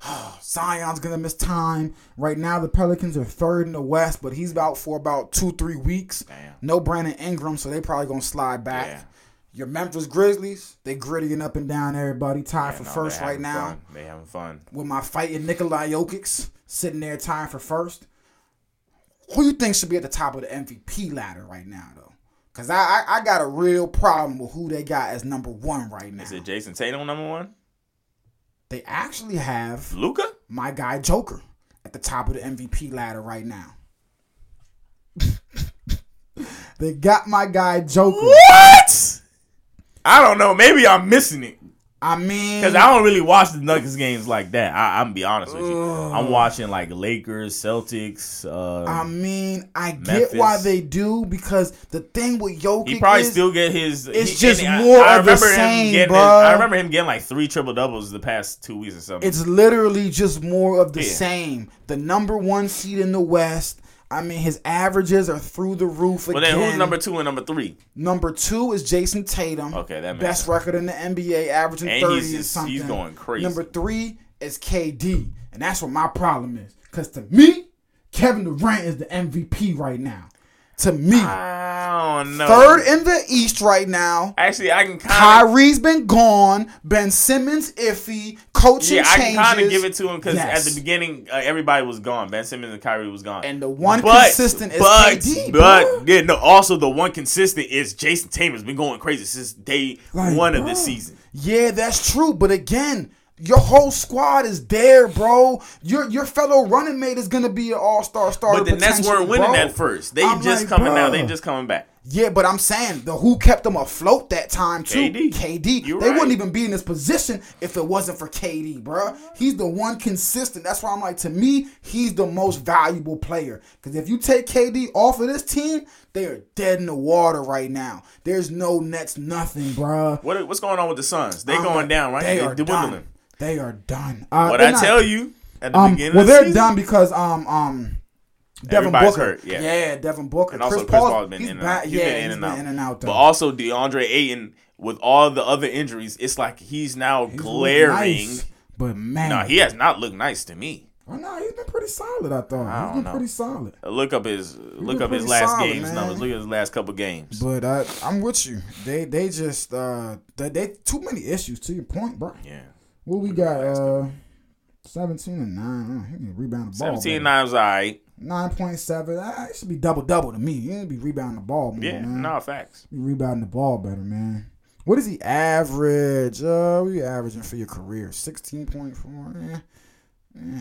<sighs> Zion's gonna miss time. Right now, the Pelicans are third in the West, but he's out for about two, three weeks. Damn. No Brandon Ingram, so they probably gonna slide back. Yeah. Your Memphis Grizzlies, they grittying up and down everybody, tied for No, first right now. fun. They having fun. With my fighting Nikolai Jokic sitting there tying for first. Who you think should be at the top of the MVP ladder right now, though? Cause I, I I got a real problem with who they got as number one right now. Is it Jayson Tatum number one? They actually have Luka? my guy Joker at the top of the MVP ladder right now. <laughs> they got my guy Joker. What? I don't know. Maybe I'm missing it I mean, because I don't really watch the Nuggets games like that. I, I'm gonna be honest with you. I'm watching like Lakers, Celtics. Uh, I mean, I get Memphis. why they do because the thing with Jokic he probably is still get his. it's he- just and I- more I of the same, getting. bruh. I remember him getting like three triple doubles the past two weeks or something. it's literally just more of the Yeah. same. The number one seed in the West. I mean, his averages are through the roof but again. then who's number two and number three? Number two is Jayson Tatum. Okay, that makes best sense. record in the NBA, averaging And thirty he's or something. he's going crazy. Number three is KD, and that's what my problem is. Cause to me, Kevin Durant is the MVP right now. To me, I don't know. third in the East right now. Actually, I can kind of. Kyrie's been gone. Ben Simmons iffy. Coaching Yeah, I can changes. kind of give it to him because Yes. at the beginning, uh, everybody was gone. Ben Simmons and Kyrie was gone. And the one But- consistent is but, KD, But bro. yeah, no. Also, the one consistent is Jayson Tatum's been going crazy since day Like, one of bro. this season. Yeah, that's true. But again, your whole squad is there, bro. Your your fellow running mate is gonna be an all star starter. But the Nets weren't winning bro. at first. They I'm just like, coming now. bruh. They just coming back. Yeah, but I'm saying the who kept them afloat that time too. KD. KD. You're they right. wouldn't even be in this position if it wasn't for KD, bro. He's the one consistent. That's why I'm like, to me, he's the most valuable player. Because if you take KD off of this team, they are dead in the water right now. There's no Nets, nothing, bro. What what's going on with the Suns? They I'm going like, down, right? They They are dwindling. done. They are done. Uh, What I not- tell you at the um, beginning well, of the they're season, done because um um. Devin Everybody's Booker, hurt, yeah. Devin Booker. and also Chris, Chris Paul's been he's in and out. Yeah, been in and been out. in and out. But also DeAndre Ayton with all the other injuries, it's like he's now He's glaring. nice, but man, No, he has not looked nice to me. oh, no, he's been pretty solid. I thought I he's been know. pretty solid. Look up his look up his last solid, games man. numbers. Look at his last couple games. But I, I'm with you. They they just uh they, they too many issues. To your point, bro. Yeah. What we got? Uh, seventeen and nine. Uh, he can rebound the ball. 17 better. 9 was all right. Nine point seven. Ah, it should be double double to me. You need be rebounding the ball more, Yeah, man. no facts. You rebounding the ball better, man. What is he average? Uh, what you averaging for your career? Sixteen point four.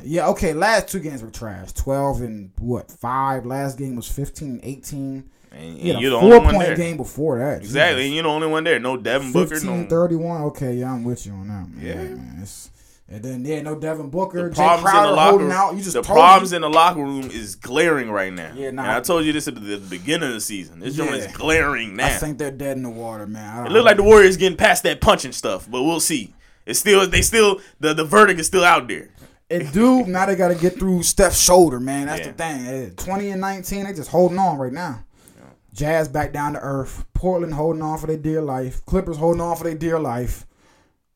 Yeah, okay. Last two games were trash. Twelve and what? Five. Last game was 15 18. And, and you're the four only one point there. game before that. Exactly. Jesus. And you're the only one there. No Devin Booker. 15 No. 31. Okay, yeah, I'm with you on that. Man. Yeah. man. It's, and then yeah, no Devin Booker. The Jae problems in the Crowder locker holding room. out. You just the problems me. in the locker room is glaring right now. Yeah, nah. And I told you this at the, beginning of the season. This joint is glaring now. I think they're dead in the water, man. It looked like the Warriors getting past that punching stuff, but we'll see. It's still they still the, the verdict is still out there. It do now they got to get through Steph's shoulder, man. That's Yeah. the thing. Eh, Twenty and nineteen, they just holding on right now. Jazz back down to earth. Portland holding on for their dear life. Clippers holding on for their dear life.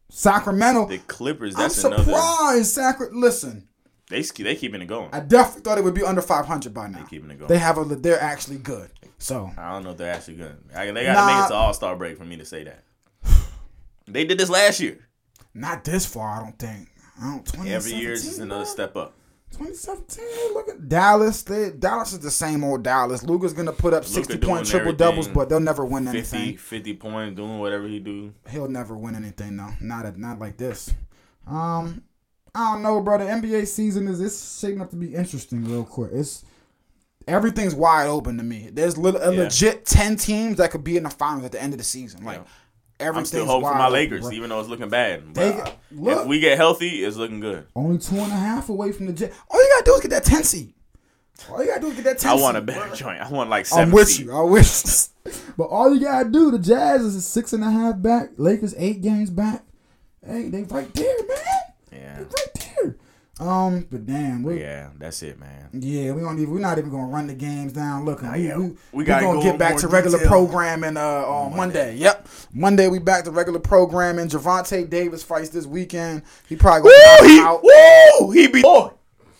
Sacramento. The Clippers, I'm that's another. surprised. Sacra- Listen, They they keeping it going. I definitely thought it would be under 500 by now. They keeping it going. They have a. They're actually good. So I don't know if they're actually good. I, they got to Nah. make it to All Star break for me to say that. They did this last year. not this far, I don't think. I don't. Every year is just 2017, another step up. 2017. Look at Dallas. They, Dallas is the same old Dallas. Luka's gonna put up 60 doing point triple doubles, but they'll never win 50, anything. 50 points, doing whatever he do. He'll never win anything though. Not a, not like this. Um, I don't know, bro. The NBA season is it's shaping up to be interesting. Real quick, it's everything's wide open to me. There's a Yeah. legit ten teams that could be in the finals at the end of the season. Like Yeah. Everything's I'm still hoping for my Lakers, bro. even though it's looking bad. But They- look. if we get healthy, it's looking good. Only two and a half away from the jet. All you gotta do is get that ten seed. All you gotta do is get that ten. I want a seed, better bro. joint. I want like seven. I'm with seed. you. I wish. <laughs> but all you gotta do, the Jazz is six and a half back. Lakers eight games back. Hey, they right there, man. Yeah, They right there. Um, but damn, we, yeah. that's it, man. Yeah, we don't even. We're not even gonna run the games down. Look, we, yeah. we, We we gotta gonna go get back to regular detail. programming uh, on Monday. Yep, Monday we back to regular programming. Gervonta Davis fights this weekend. He probably Woo, gonna knock he, out. woo, he be. Boy.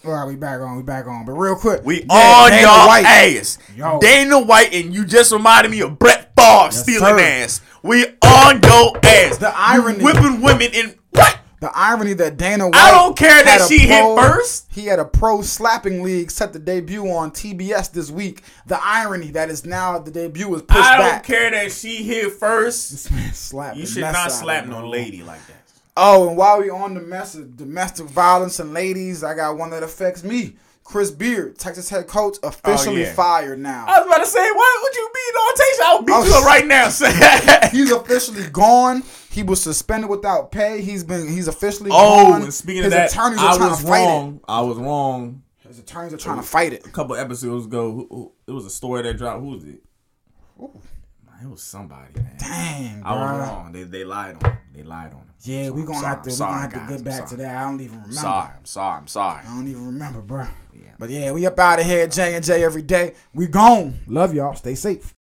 All right, we back on. We back on. But real quick, We yeah, on Dana y'all White. ass. Yo. Dana White, and you just reminded me of Brett Favre stealing sir. ass. We on your ass. The irony. whipping women in what? The irony that Dana White. I don't care that she hit first. He had a pro slapping league set to debut on TBS this week. The irony that is now the debut is pushed I don't back. care that she hit first. This man slapped You should not slap no lady like that. Oh, and while we on the mess of domestic violence and ladies, I got one that affects me. Chris Beard, Texas head coach, oh, officially Oh, yeah. fired now. I was about to say, what would you beat on Tasha? Oh, I'll beat Oh, you up right now. <laughs> He's officially gone. He was suspended without pay. He's been he's officially Oh, gone. and speaking His of that, attorneys are I trying was to fight wrong. I was wrong. His attorneys are trying to fight it. A couple episodes ago, who, who, it was a story that dropped. Who was it? It was somebody, man. Dang, I was bruh. wrong. They they lied on him. They lied on him. Yeah, we gonna sorry, have to we sorry, gonna have to guys, get back to that. I don't even remember. sorry, I'm sorry, I'm sorry. I don't even remember, bro. Yeah. But yeah, we up out of here, J and J every day. We gone. Love y'all. Stay safe.